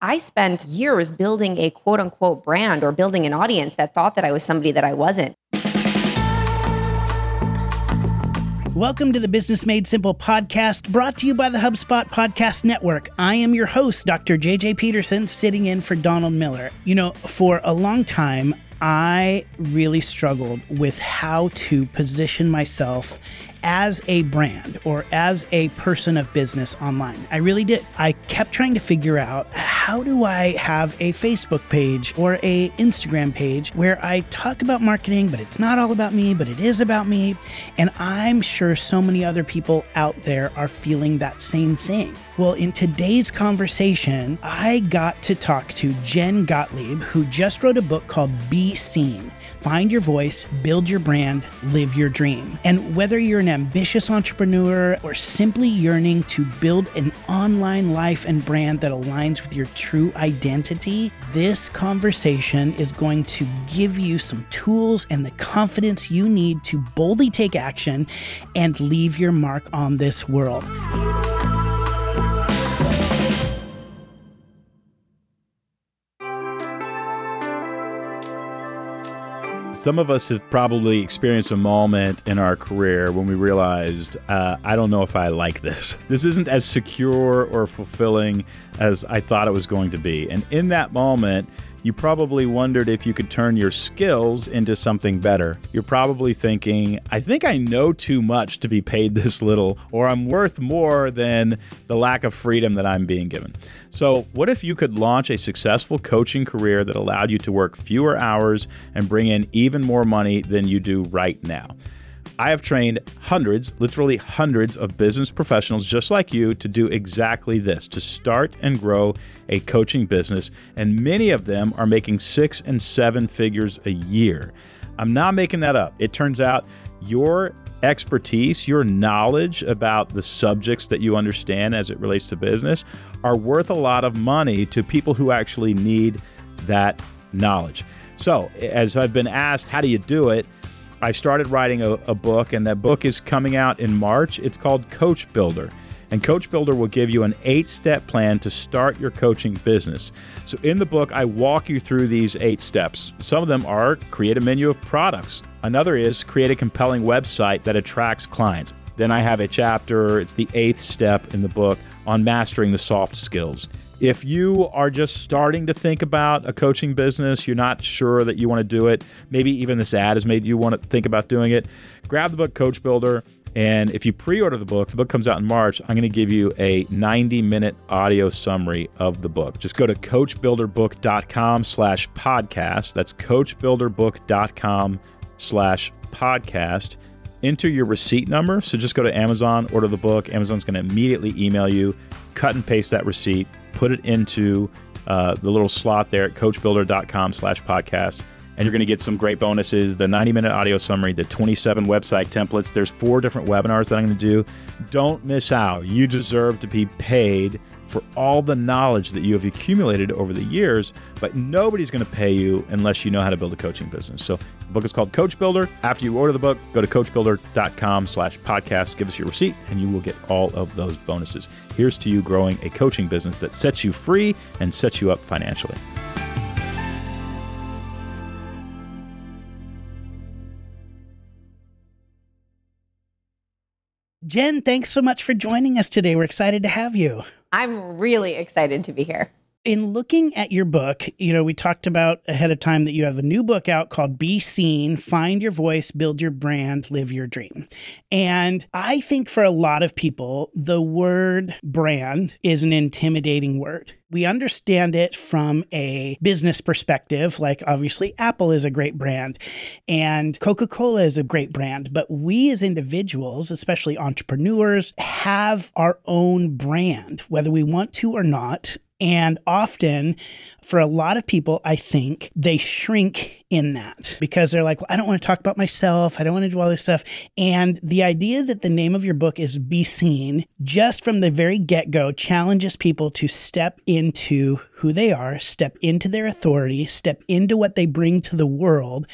I spent years building a quote unquote brand or building an audience that thought that I was somebody that I wasn't. Welcome to the Business Made Simple podcast brought to you by the HubSpot Podcast Network. I am your host, Dr. JJ Peterson, sitting in for Donald Miller. You know, for a long time, I really struggled with how to position myself as a brand or as a person of business online. I really did. I kept trying to figure out how do I have a Facebook page or a Instagram page where I talk about marketing, but it's not all about me, but it is about me. And I'm sure so many other people out there are feeling that same thing. Well, in today's conversation, I got to talk to Jen Gottlieb, who just wrote a book called Be Seen. Find your voice, build your brand, live your dream. And whether you're an ambitious entrepreneur or simply yearning to build an online life and brand that aligns with your true identity, this conversation is going to give you some tools and the confidence you need to boldly take action and leave your mark on this world. Some of us have probably experienced a moment in our career when we realized, uh, I don't know if I like this. This isn't as secure or fulfilling as I thought it was going to be. And in that moment, you probably wondered if you could turn your skills into something better. You're probably thinking, I think I know too much to be paid this little, or I'm worth more than the lack of freedom that I'm being given. So, what if you could launch a successful coaching career that allowed you to work fewer hours and bring in even more money than you do right now? I have trained hundreds, literally hundreds of business professionals just like you to do exactly this to start and grow a coaching business. And many of them are making six and seven figures a year. I'm not making that up. It turns out your expertise, your knowledge about the subjects that you understand as it relates to business are worth a lot of money to people who actually need that knowledge. So, as I've been asked, how do you do it? I started writing a, a, book, and that book is coming out in March. It's called Coach Builder. And Coach Builder will give you an eight step plan to start your coaching business. So, in the book, I walk you through these eight steps. Some of them are create a menu of products, another is create a compelling website that attracts clients. Then I have a chapter, it's the eighth step in the book on mastering the soft skills. If you are just starting to think about a coaching business, you're not sure that you want to do it, maybe even this ad has made you want to think about doing it, grab the book Coach Builder. And if you pre order the book, the book comes out in March, I'm going to give you a 90 minute audio summary of the book. Just go to coachbuilderbook.com slash podcast. That's coachbuilderbook.com slash podcast. Enter your receipt number. So just go to Amazon, order the book. Amazon's going to immediately email you, cut and paste that receipt put it into uh, the little slot there at coachbuilder.com slash podcast and you're going to get some great bonuses the 90 minute audio summary the 27 website templates. There's four different webinars that i'm going to do. Don't miss out. You deserve to be paid for all the knowledge that you have accumulated over the years, but nobody's going to pay you unless you know how to build a coaching business. So the book is called Coach Builder. After you order the book, go to coachbuilder.com slash podcast, give us your receipt, and you will get all of those bonuses. Here's to you growing a coaching business that sets you free and sets you up financially. Jen, thanks so much for joining us today. We're excited to have you. I'm really excited to be here. In looking at your book, you know, we talked about ahead of time that you have a new book out called Be Seen Find Your Voice, Build Your Brand, Live Your Dream. And I think for a lot of people, the word brand is an intimidating word. We understand it from a business perspective, like obviously Apple is a great brand and Coca Cola is a great brand. But we as individuals, especially entrepreneurs, have our own brand, whether we want to or not. And often, for a lot of people, I think they shrink in that because they're like, well, I don't want to talk about myself. I don't want to do all this stuff. And the idea that the name of your book is Be Seen, just from the very get go, challenges people to step into who they are, step into their authority, step into what they bring to the world,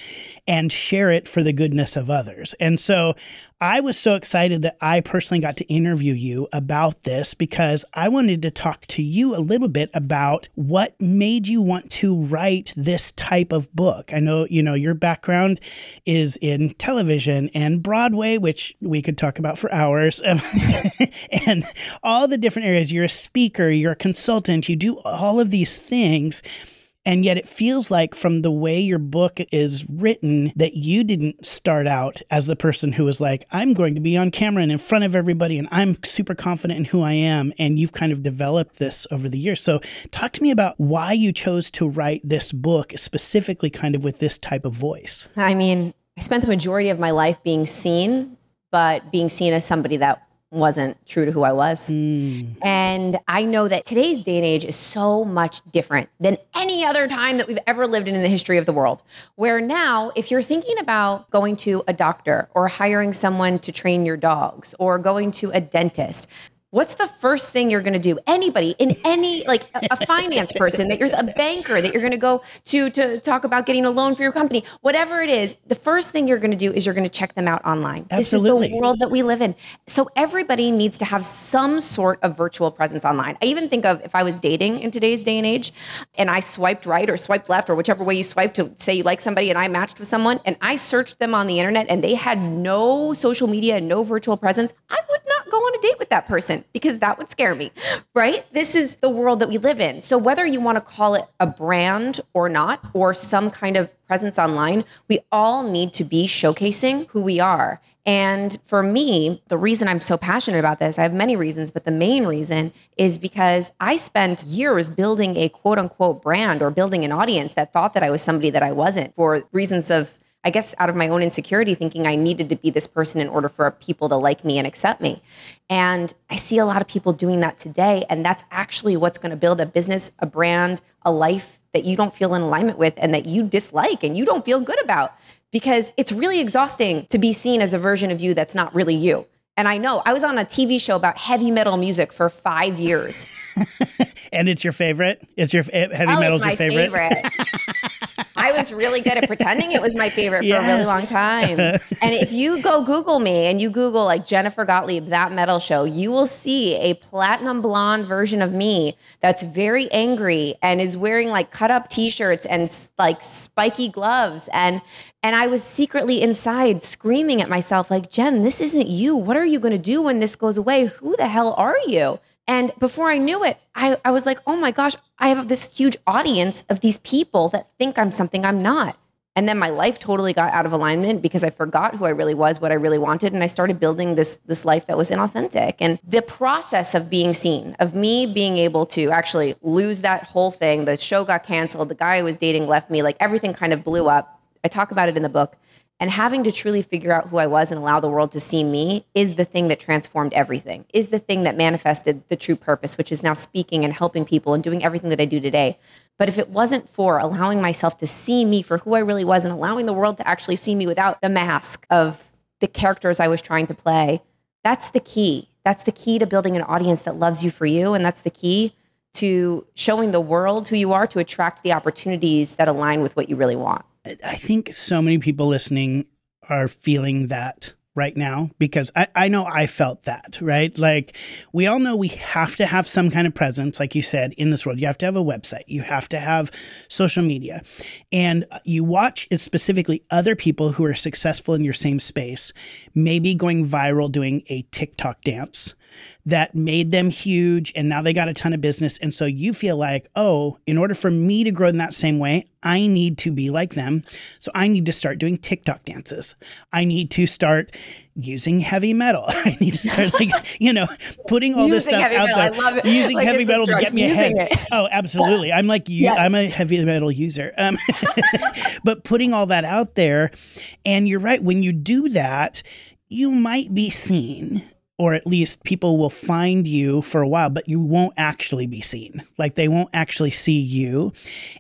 and share it for the goodness of others. And so I was so excited that I personally got to interview you about this because I wanted to talk to you a little bit about what made you want to write this type of book. I know, you know, your background is in television and Broadway, which we could talk about for hours, and all the different areas. You're a speaker, you're a consultant, you do all of these things. And yet it feels like from the way your book is written that you didn't start out as the person who was like, I'm going to be on camera and in front of everybody and I'm super confident in who I am. And you've kind of developed this over the years. So talk to me about why you chose to write this book specifically kind of with this type of voice. I mean, I spent the majority of my life being seen, but being seen as somebody that wasn't true to who I was. Mm. And I know that today's day and age is so much different than any other time that we've ever lived in in the history of the world. Where now, if you're thinking about going to a doctor or hiring someone to train your dogs or going to a dentist, what's the first thing you're going to do? Anybody in any like a, a finance person that you're a banker that you're going to go to to talk about getting a loan for your company whatever it is the first thing you're going to do is you're going to check them out online. Absolutely. this is the world that we live in. So everybody needs to have some sort of virtual presence online. I even think of if i was dating in today's day and age and i swiped right or swiped left or whichever way you swipe to say you like somebody and i matched with someone and i searched them on the internet and they had no social media and no virtual presence i would go on a date with that person because that would scare me, right? This is the world that we live in. So, whether you want to call it a brand or not, or some kind of presence online, we all need to be showcasing who we are. And for me, the reason I'm so passionate about this, I have many reasons, but the main reason is because I spent years building a quote unquote brand or building an audience that thought that I was somebody that I wasn't for reasons of I guess out of my own insecurity, thinking I needed to be this person in order for people to like me and accept me. And I see a lot of people doing that today. And that's actually what's going to build a business, a brand, a life that you don't feel in alignment with and that you dislike and you don't feel good about because it's really exhausting to be seen as a version of you that's not really you. And I know I was on a TV show about heavy metal music for five years. and it's your favorite? It's your heavy oh, metal's your favorite? favorite. I was really good at pretending it was my favorite yes. for a really long time. and if you go Google me and you Google like Jennifer Gottlieb, that metal show, you will see a platinum blonde version of me that's very angry and is wearing like cut up t shirts and like spiky gloves. And and I was secretly inside screaming at myself, like, Jen, this isn't you. What are you going to do when this goes away? Who the hell are you? And before I knew it, I, I was like, oh my gosh, I have this huge audience of these people that think I'm something I'm not. And then my life totally got out of alignment because I forgot who I really was, what I really wanted, and I started building this this life that was inauthentic. And the process of being seen, of me being able to actually lose that whole thing, the show got canceled, the guy I was dating left me, like everything kind of blew up. I talk about it in the book and having to truly figure out who I was and allow the world to see me is the thing that transformed everything, is the thing that manifested the true purpose, which is now speaking and helping people and doing everything that I do today. But if it wasn't for allowing myself to see me for who I really was and allowing the world to actually see me without the mask of the characters I was trying to play, that's the key. That's the key to building an audience that loves you for you. And that's the key to showing the world who you are to attract the opportunities that align with what you really want. I think so many people listening are feeling that right now because I, I know I felt that, right? Like we all know we have to have some kind of presence, like you said, in this world. You have to have a website, you have to have social media. And you watch it specifically other people who are successful in your same space, maybe going viral doing a TikTok dance that made them huge and now they got a ton of business. And so you feel like, oh, in order for me to grow in that same way, I need to be like them. So I need to start doing TikTok dances. I need to start using heavy metal. I need to start like, you know, putting all this stuff out metal. there. Using like heavy metal to get me ahead. It. Oh, absolutely. I'm like you yeah. I'm a heavy metal user. Um, but putting all that out there and you're right when you do that, you might be seen or at least people will find you for a while, but you won't actually be seen. Like they won't actually see you.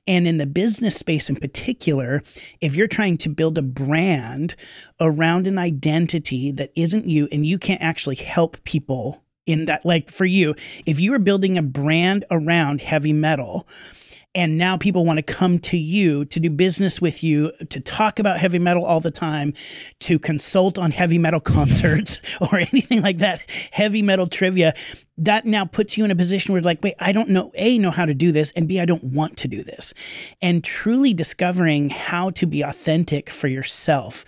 And in the business space in particular, if you're trying to build a brand around an identity that isn't you and you can't actually help people in that, like for you, if you are building a brand around heavy metal, and now people want to come to you to do business with you, to talk about heavy metal all the time, to consult on heavy metal concerts or anything like that, heavy metal trivia. That now puts you in a position where, like, wait, I don't know, A, know how to do this, and B, I don't want to do this. And truly discovering how to be authentic for yourself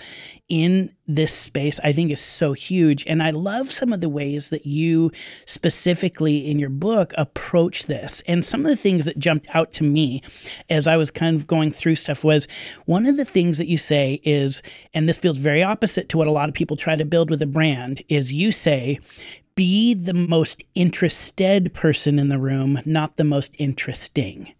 in this space, I think is so huge. And I love some of the ways that you specifically in your book approach this. And some of the things that jumped out to me as I was kind of going through stuff was one of the things that you say is, and this feels very opposite to what a lot of people try to build with a brand, is you say, be the most interested person in the room, not the most interesting.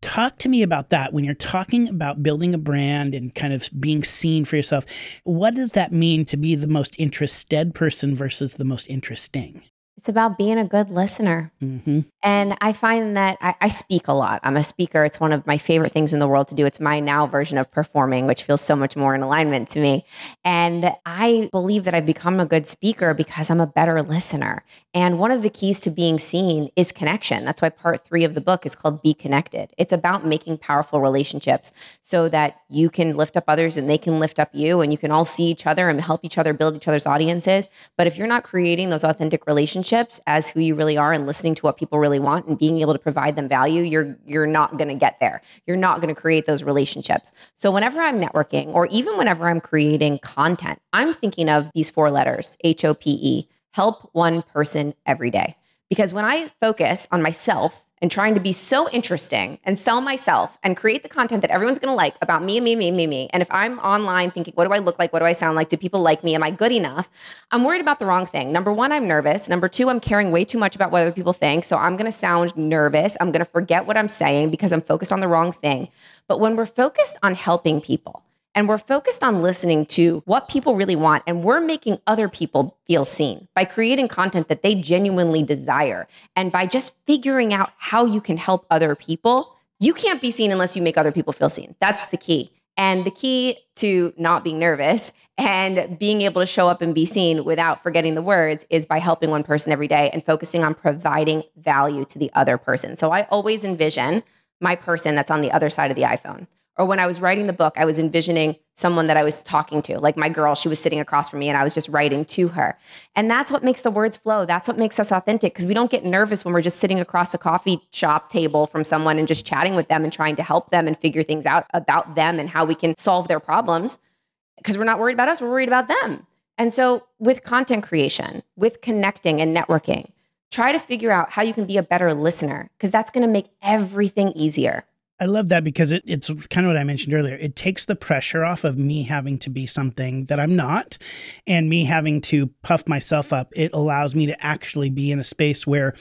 Talk to me about that when you're talking about building a brand and kind of being seen for yourself. What does that mean to be the most interested person versus the most interesting? It's about being a good listener. Mm-hmm. And I find that I, I, speak a lot. I'm a speaker. It's one of my favorite things in the world to do. It's my now version of performing, which feels so much more in alignment to me. And I believe that I've become a good speaker because I'm a better listener. And one of the keys to being seen is connection. That's why part three of the book is called Be Connected. It's about making powerful relationships so that you can lift up others and they can lift up you and you can all see each other and help each other build each other's audiences. But if you're not creating those authentic relationships, relationships as who you really are and listening to what people really want and being able to provide them value, you're you're not going to get there. You're not going to create those relationships. So whenever I'm networking or even whenever I'm creating content, I'm thinking of these four letters, H O P E, help one person every day. Because when I focus on myself and trying to be so interesting and sell myself and create the content that everyone's going to like about me, me, me, me, me. And if I'm online thinking, what do I look like? What do I sound like? Do people like me? Am I good enough? I'm worried about the wrong thing. Number one, I'm nervous. Number two, I'm caring way too much about what other people think. So I'm going to sound nervous. I'm going to forget what I'm saying because I'm focused on the wrong thing. But when we're focused on helping people, and we're focused on listening to what people really want. And we're making other people feel seen by creating content that they genuinely desire. And by just figuring out how you can help other people, you can't be seen unless you make other people feel seen. That's the key. And the key to not being nervous and being able to show up and be seen without forgetting the words is by helping one person every day and focusing on providing value to the other person. So I always envision my person that's on the other side of the iPhone or when I was writing the book, I was envisioning someone that I was talking to, like my girl, she was sitting across from me and I was just writing to her. And that's what makes the words flow. That's what makes us authentic because we don't get nervous when we're just sitting across the coffee shop table from someone and just chatting with them and trying to help them and figure things out about them and how we can solve their problems because we're not worried about us, we're worried about them. And so, with content creation, with connecting and networking, try to figure out how you can be a better listener because that's going to make everything easier. I love that because it, it's kind of what I mentioned earlier. It takes the pressure off of me having to be something that I'm not and me having to puff myself up. It allows me to actually be in a space where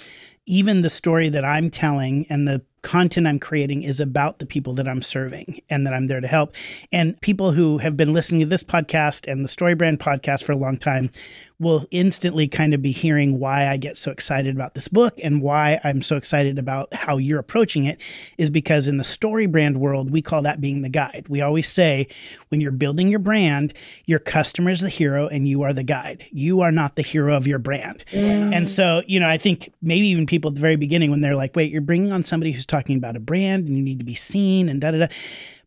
even the story that I'm telling and the content I'm creating is about the people that I'm serving and that I'm there to help. And people who have been listening to this podcast and the Storybrand podcast for a long time will instantly kind of be hearing why I get so excited about this book and why I'm so excited about how you're approaching it is because in the Storybrand world, we call that being the guide. We always say when you're building your brand, your customer is the hero and you are the guide. You are not the hero of your brand. And so, you know, I think maybe even people at the very beginning when they're like, wait, you're bringing on somebody who's talking about a brand and you need to be seen and da da da.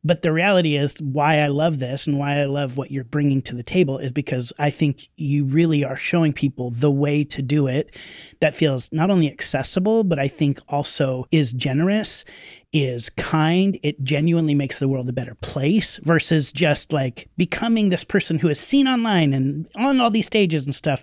But the reality is why I love this and why I love what you're bringing to the table is because I think you really are showing people the way to do it that feels not only accessible, but I think also is generous, is kind. It genuinely makes the world a better place versus just like becoming this person who is seen online and on all these stages and stuff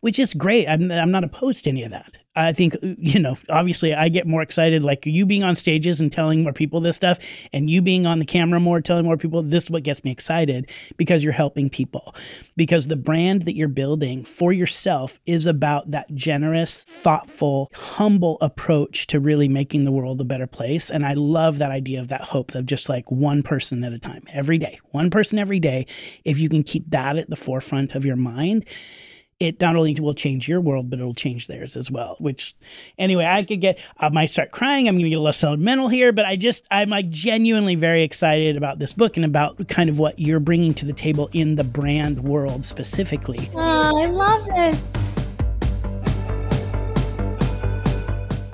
which is great. I'm, I'm not opposed to any of that. I think, you know, obviously I get more excited, like you being on stages and telling more people this stuff, and you being on the camera more, telling more people this is what gets me excited because you're helping people. Because the brand that you're building for yourself is about that generous, thoughtful, humble approach to really making the world a better place. And I love that idea of that hope of just like one person at a time every day, one person every day. If you can keep that at the forefront of your mind, it not only will change your world, but it'll change theirs as well. Which, anyway, I could get, I might start crying. I'm going to get a little sentimental here, but I just, I'm like genuinely very excited about this book and about kind of what you're bringing to the table in the brand world specifically. Oh, I love it.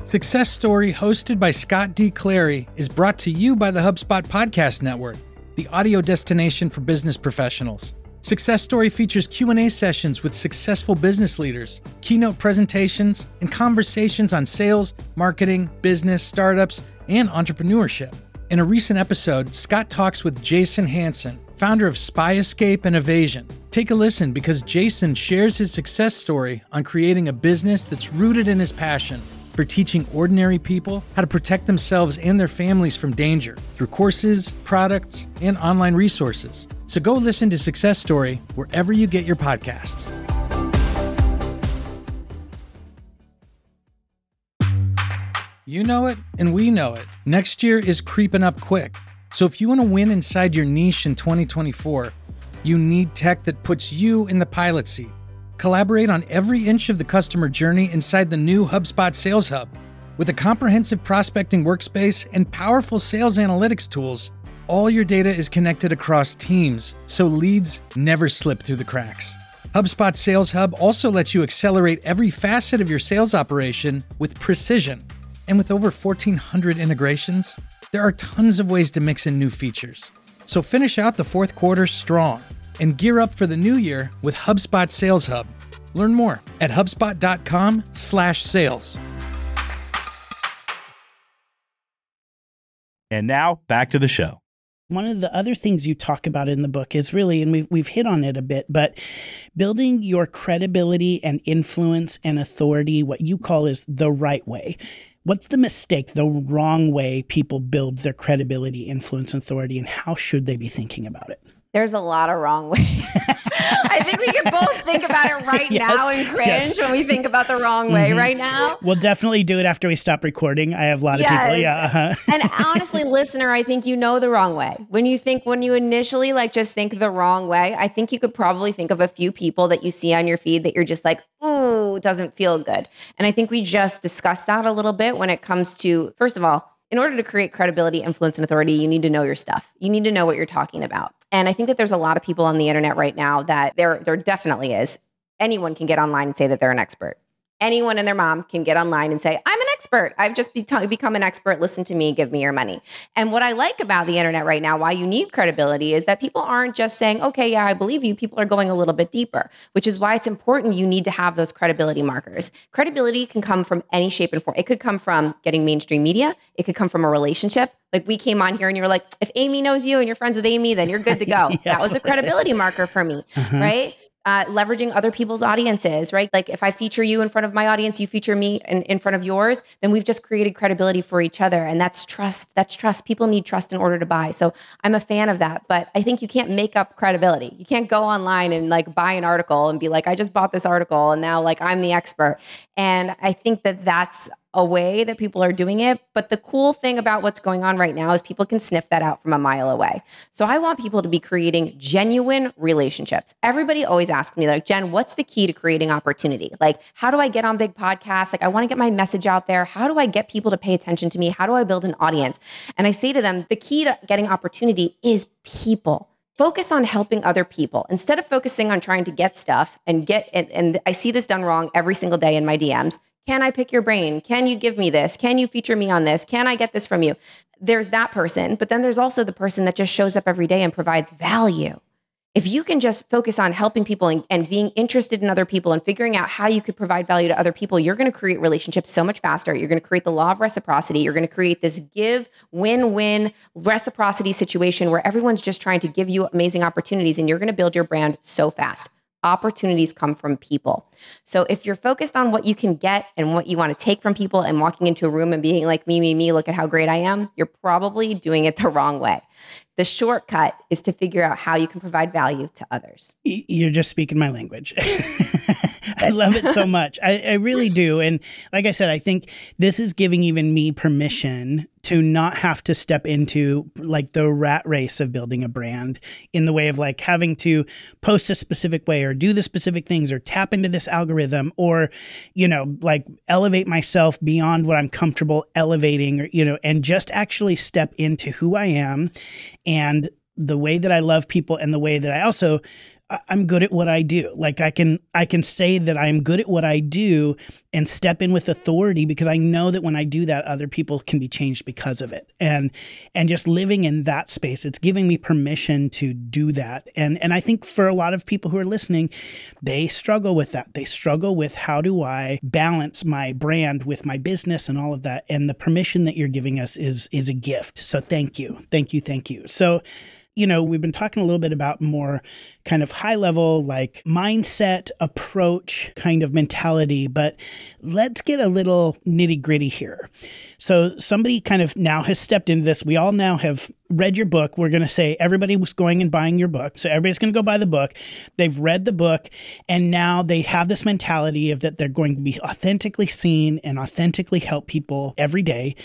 Success Story, hosted by Scott D. Clary, is brought to you by the HubSpot Podcast Network, the audio destination for business professionals. Success Story features Q&A sessions with successful business leaders, keynote presentations, and conversations on sales, marketing, business, startups, and entrepreneurship. In a recent episode, Scott talks with Jason Hanson, founder of Spy Escape and Evasion. Take a listen because Jason shares his success story on creating a business that's rooted in his passion for teaching ordinary people how to protect themselves and their families from danger through courses, products, and online resources. So go listen to Success Story wherever you get your podcasts. You know it, and we know it. Next year is creeping up quick. So if you want to win inside your niche in 2024, you need tech that puts you in the pilot seat. Collaborate on every inch of the customer journey inside the new HubSpot Sales Hub. With a comprehensive prospecting workspace and powerful sales analytics tools, all your data is connected across teams, so leads never slip through the cracks. HubSpot Sales Hub also lets you accelerate every facet of your sales operation with precision. And with over 1,400 integrations, there are tons of ways to mix in new features. So finish out the fourth quarter strong and gear up for the new year with HubSpot Sales Hub. Learn more at hubspot.com/sales. And now, back to the show. One of the other things you talk about in the book is really, and we've, we've hit on it a bit, but building your credibility and influence and authority, what you call is the right way. What's the mistake, the wrong way people build their credibility, influence, authority, and how should they be thinking about it? There's a lot of wrong ways. I think we can both think about it right yes, now and cringe yes. when we think about the wrong way mm-hmm. right now. We'll definitely do it after we stop recording. I have a lot yes. of people. Yeah. Uh-huh. and honestly, listener, I think you know the wrong way. When you think, when you initially like just think the wrong way, I think you could probably think of a few people that you see on your feed that you're just like, ooh, doesn't feel good. And I think we just discussed that a little bit when it comes to, first of all, in order to create credibility, influence, and authority, you need to know your stuff. You need to know what you're talking about. And I think that there's a lot of people on the internet right now that there there definitely is. Anyone can get online and say that they're an expert anyone and their mom can get online and say, expert. I've just be- become an expert. Listen to me, give me your money. And what I like about the internet right now, why you need credibility, is that people aren't just saying, okay, yeah, I believe you. People are going a little bit deeper, which is why it's important you need to have those credibility markers. Credibility can come from any shape and form. It could come from getting mainstream media, it could come from a relationship. Like we came on here and you were like, if Amy knows you and you're friends with Amy, then you're good to go. yes. That was a credibility marker for me, uh-huh. right? Uh, leveraging other people's audiences, right? Like if I feature you in front of my audience, you feature me in, in front of yours, then we've just created credibility for each other. And that's trust. That's trust. People need trust in order to buy. So I'm a fan of that. But I think you can't make up credibility. You can't go online and like buy an article and be like, I just bought this article and now like I'm the expert. And I think that that's a way that people are doing it. But the cool thing about what's going on right now is people can sniff that out from a mile away. So I want people to be creating genuine relationships. Everybody always asks me, like, Jen, what's the key to creating opportunity? Like, how do I get on big podcasts? Like, I want to get my message out there. How do I get people to pay attention to me? How do I build an audience? And I say to them, the key to getting opportunity is people focus on helping other people instead of focusing on trying to get stuff and get and, and, i see this done wrong every single day in my dms can I pick your brain? Can you give me this? Can you feature me on this? Can I get this from you? There's that person, but then there's also the person that just shows up every day and provides value. If you can just focus on helping people and, and being interested in other people and figuring out how you could provide value to other people, you're going to create relationships so much faster. You're going to create the law of reciprocity. You're going to create this give, win win reciprocity situation where everyone's just trying to give you amazing opportunities and you're going to build your brand so fast opportunities come from people. So if you're focused on what you can get and what you want to take from people and walking into a room and being like, me, me, me, look at how great I am, you're probably doing it the wrong way. The shortcut is to figure out how you can provide value to others. You're just speaking my language. I love it so much. I, I, really do. And like I said, I think this is giving even me permission to not have to step into like the rat race of building a brand in the way of like having to post a specific way or do the specific things or tap into this algorithm or, you know, like elevate myself beyond what I'm comfortable elevating or, you know, and just actually step into who I am and the way that I love people and the way that I also I'm good at what I do. Like I can I can say that I'm good at what I do and step in with authority because I know that when I do that other people can be changed because of it. And and just living in that space it's giving me permission to do that. And and I think for a lot of people who are listening they struggle with that. They struggle with how do I balance my brand with my business and all of that and the permission that you're giving us is is a gift. So thank you. Thank you. Thank you. So you know, we've been talking a little bit about more kind of high level, like mindset, approach kind of mentality, but let's get a little nitty gritty here. So, somebody kind of now has stepped into this. We all now have read your book. We're going to say everybody was going and buying your book. So, everybody's going to go buy the book. They've read the book, and now they have this mentality of that they're going to be authentically seen and authentically help people every day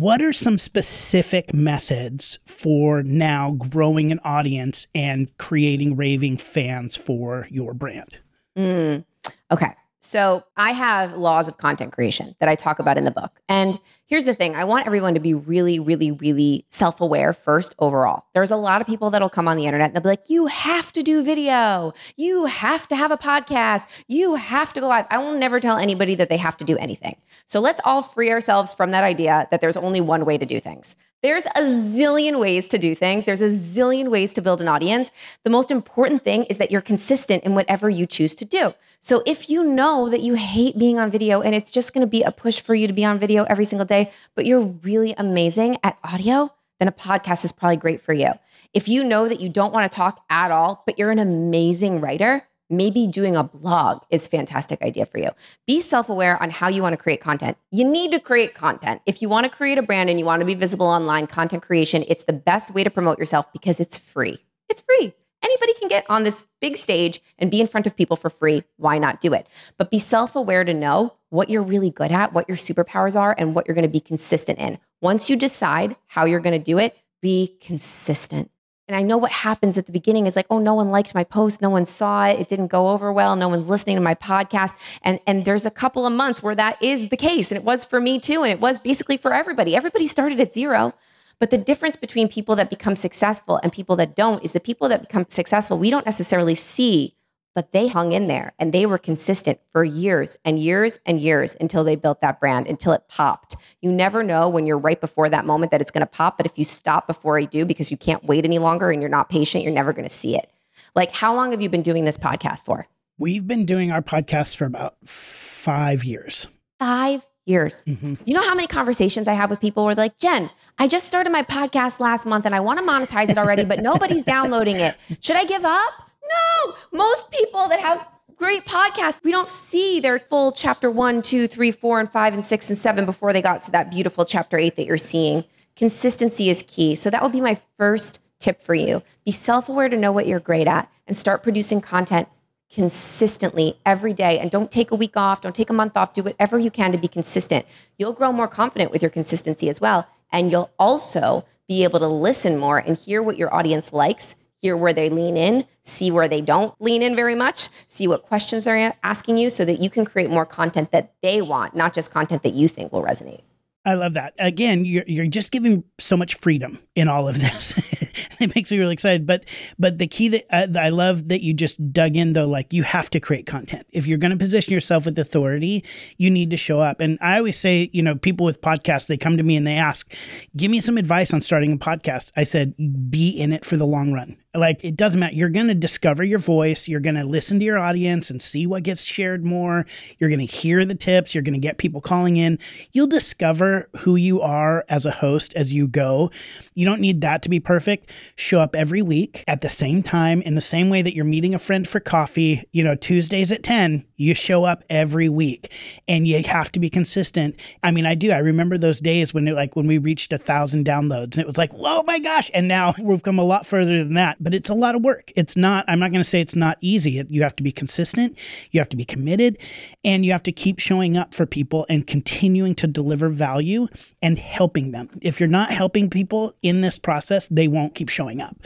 what are some specific methods for now growing an audience and creating raving fans for your brand? Mm, okay. So I have laws of content creation that I talk about in the book. And here's the thing I want everyone to be really, really, really self aware first overall. There's a lot of people that'll come on the internet and they'll be like, you have to do video. You have to have a podcast. You have to go live. I will never tell anybody that they have to do anything. So let's all free ourselves from that idea that there's only one way to do things. There's a zillion ways to do things. There's a zillion ways to build an audience. The most important thing is that you're consistent in whatever you choose to do. So if you know that you hate being on video and it's just going to be a push for you to be on video every single day, but you're really amazing at audio, then a podcast is probably great for you. If you know that you don't want to talk at all, but you're an amazing writer, maybe doing a blog is fantastic idea for you. Be self-aware on how you want to create content. You need to create content. If you want to create a brand and you want to be visible online, content creation, it's the best way to promote yourself because it's free. It's free. Anybody can get on this big stage and be in front of people for free. Why not do it? But be self-aware to know what you're really good at, what your superpowers are, and what you're going to be consistent in. Once you decide how you're going to do it, be consistent. And I know what happens at the beginning is like, oh, no one liked my post, no one saw it, it didn't go over well, no one's listening to my podcast. And and there's a couple of months where that is the case. And it was for me too. And it was basically for everybody. Everybody started at zero. But the difference between people that become successful and people that don't is the people that become successful, we don't necessarily see but they hung in there and they were consistent for years and years and years until they built that brand, until it popped. You never know when you're right before that moment that it's going to pop. But if you stop before you do because you can't wait any longer and you're not patient, you're never going to see it. Like, how long have you been doing this podcast for? We've been doing our podcast for about five years. Five years. Mm-hmm. You know how many conversations I have with people where they're like, Jen, I just started my podcast last month and I want to monetize it already, but nobody's downloading it. Should I give up? No, most people that have great podcasts, we don't see their full chapter one, two, three, four, and five, and six, and seven before they got to that beautiful chapter eight that you're seeing. Consistency is key. So that would be my first tip for you. Be self aware to know what you're great at and start producing content consistently every day. And don't take a week off, don't take a month off, do whatever you can to be consistent. You'll grow more confident with your consistency as well. And you'll also be able to listen more and hear what your audience likes hear where they lean in, see where they don't lean in very much, see what questions they're asking you so that you can create more content that they want, not just content that you think will resonate. I love that. Again, you're you're just giving so much freedom in all of this. it makes me really excited. But but the key that uh, I love that you just dug in though, like you have to create content. If you're going to position yourself with authority, you need to show up. And I always say, you know, people with podcasts, they come to me and they ask, "Give me some advice on starting a podcast." I said, "Be in it for the long run." Like it doesn't matter. You're going to discover your voice. You're going to listen to your audience and see what gets shared more. You're going to hear the tips. You're going to get people calling in. You'll discover who you are as a host as you go. You don't need that to be perfect. Show up every week at the same time in the same way that you're meeting a friend for coffee, you know, Tuesdays at 10, you show up every week and you have to be consistent. I mean, I do. I remember those days when it, like when we reached a thousand downloads and it was like, oh my gosh. And now we've come a lot further than that, but it's a lot of work. It's not, I'm not going to say it's not easy. You have to be consistent. You have to be committed and you have to keep showing up for people and continuing to deliver value and helping them. If you're not helping people in this process, they won't keep showing up.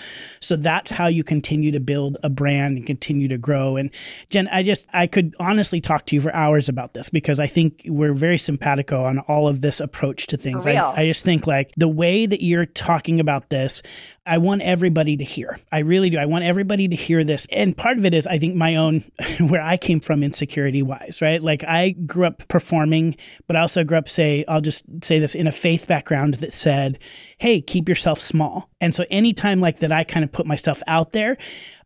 So that's how you continue to build a brand and continue to grow. And Jen, I just, I could honestly talk to you for hours about this because I think we're very simpatico on all of this approach to things. I, I just think like the way that you're talking about this, I want everybody to hear. I really do. I want everybody to hear this. And part of it is, I think, my own, where I came from insecurity wise, right? Like I grew up performing, but I also grew up, say, I'll just say this in a faith background that said, hey, keep yourself small. And so anytime like that, I kind of put myself out there,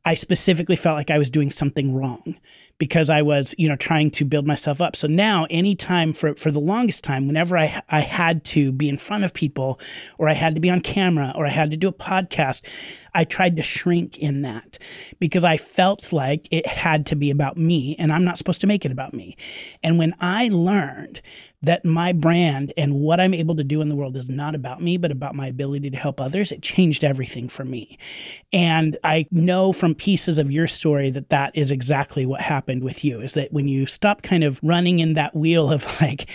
I specifically felt like I was doing something wrong because I was, you know, trying to build myself up. So now anytime for, for the longest time, whenever I, I had to be in front of people or I had to be on camera or I had to do a podcast, I tried to shrink in that because I felt like it had to be about me and I'm not supposed to make it about me. And when I learned that my brand and what I'm able to do in the world is not about me, but about my ability to help others, it changed everything for me. And I know from pieces of your story that that is exactly what happened with you is that when you stop kind of running in that wheel of like,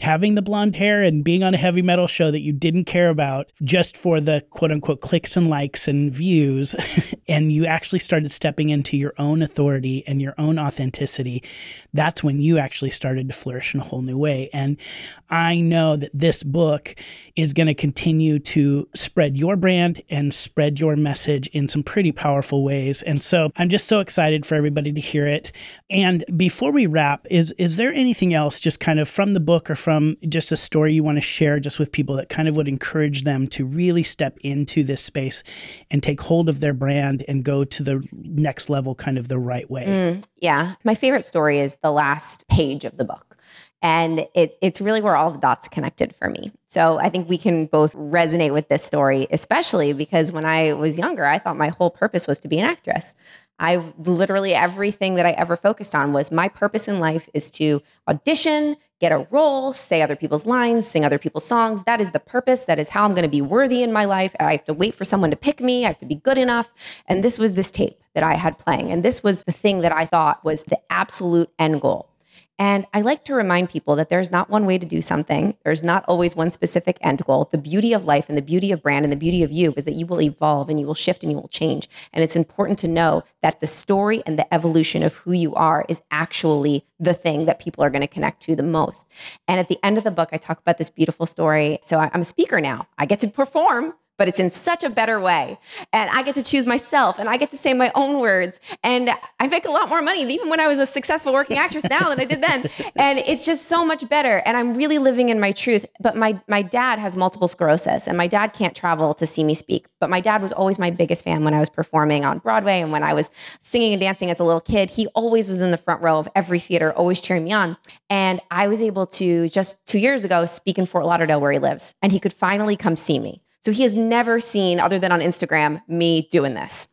having the blonde hair and being on a heavy metal show that you didn't care about just for the quote unquote clicks and likes and views, and you actually started stepping into your own authority and your own authenticity, that's when you actually started to flourish in a whole new way. And I know that this book is going to continue to spread your brand and spread your message in some pretty powerful ways. And so I'm just so excited for everybody to hear it. And before we wrap, is is there anything else just kind of from the book or from just a story you want to share just with people that kind of would encourage them to really step into this space and take hold of their brand and go to the next level kind of the right way? Mm, yeah. My favorite story is the last page of the book. And it, it's really where all the dots connected for me. So I think we can both resonate with this story, especially because when I was younger, I thought my whole purpose was to be an actress. I literally everything that I ever focused on was my purpose in life is to audition, get a role, say other people's lines, sing other people's songs. That is the purpose. That is how I'm going to be worthy in my life. I have to wait for someone to pick me. I have to be good enough. And this was this tape that I had playing. And this was the thing that I thought was the absolute end goal. And I like to remind people that there's not one way to do something. There's not always one specific end goal. The beauty of life and the beauty of brand and the beauty of you is that you will evolve and you will shift and you will change. And it's important to know that the story and the evolution of who you are is actually the thing that people are going to connect to the most. And at the end of the book, I talk about this beautiful story. So I'm a speaker now. I get to perform but it's in such a better way. And I get to choose myself and I get to say my own words. And I make a lot more money, even when I was a successful working actress now than I did then. And it's just so much better. And I'm really living in my truth. But my, my dad has multiple sclerosis and my dad can't travel to see me speak. But my dad was always my biggest fan when I was performing on Broadway and when I was singing and dancing as a little kid. He always was in the front row of every theater, always cheering me on. And I was able to just two years ago speak in Fort Lauderdale where he lives. And he could finally come see me. So he has never seen, other than on Instagram, me doing this.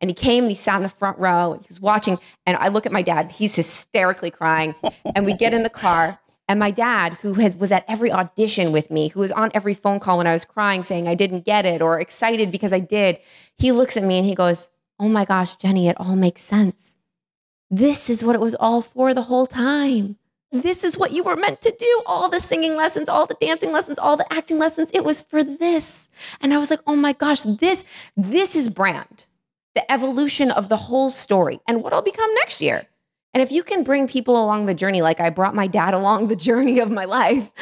And he came and he sat in the front row and he was watching. And I look at my dad, he's hysterically crying. Oh, and we get in the car. And my dad, who has was at every audition with me, who was on every phone call when I was crying, saying I didn't get it or excited because I did, he looks at me and he goes, Oh my gosh, Jenny, it all makes sense. This is what it was all for the whole time this is what you were meant to do. All the singing lessons, all the dancing lessons, all the acting lessons, it was for this. And I was like, oh my gosh, this, this is brand, the evolution of the whole story and what I'll become next year. And if you can bring people along the journey, like I brought my dad along the journey of my life,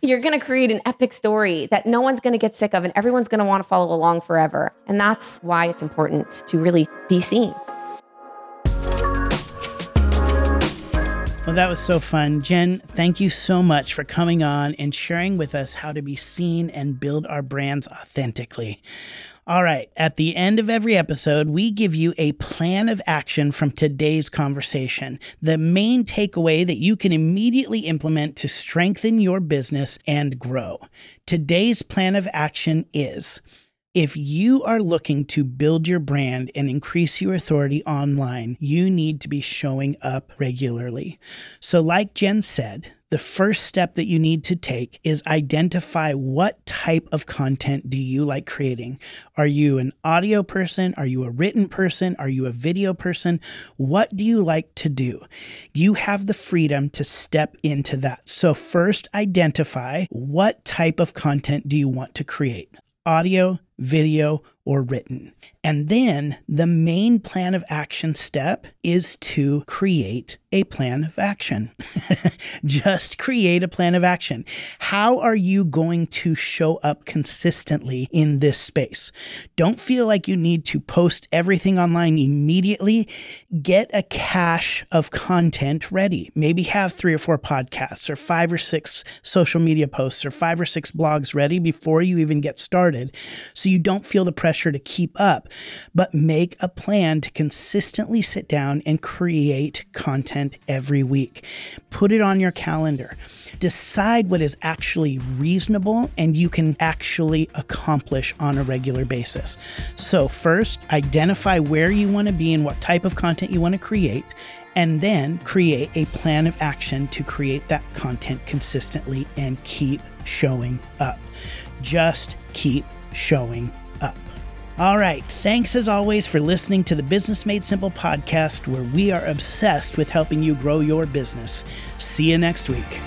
you're going to create an epic story that no one's going to get sick of and everyone's going to want to follow along forever. And that's why it's important to really be seen. Well, that was so fun. Jen, thank you so much for coming on and sharing with us how to be seen and build our brands authentically. All right, at the end of every episode, we give you a plan of action from today's conversation. The main takeaway that you can immediately implement to strengthen your business and grow. Today's plan of action is if you are looking to build your brand and increase your authority online, you need to be showing up regularly. So, like Jen said, the first step that you need to take is identify what type of content do you like creating? Are you an audio person? Are you a written person? Are you a video person? What do you like to do? You have the freedom to step into that. So first identify what type of content do you want to create? Audio, video, or written. And then the main plan of action step is to create a plan of action. Just create a plan of action. How are you going to show up consistently in this space? Don't feel like you need to post everything online immediately. Get a cache of content ready. Maybe have three or four podcasts or five or six social media posts or five or six blogs ready before you even get started so you don't feel the pressure to keep up, but make a plan to consistently sit down and create content every week. Put it on your calendar. Decide what is actually reasonable and you can actually accomplish on a regular basis. So, first, identify where you want to be and what type of content you want to create and then create a plan of action to create that content consistently and keep showing up. Just keep showing up. All right. Thanks as always for listening to the Business Made Simple podcast, where we are obsessed with helping you grow your business. See you next week.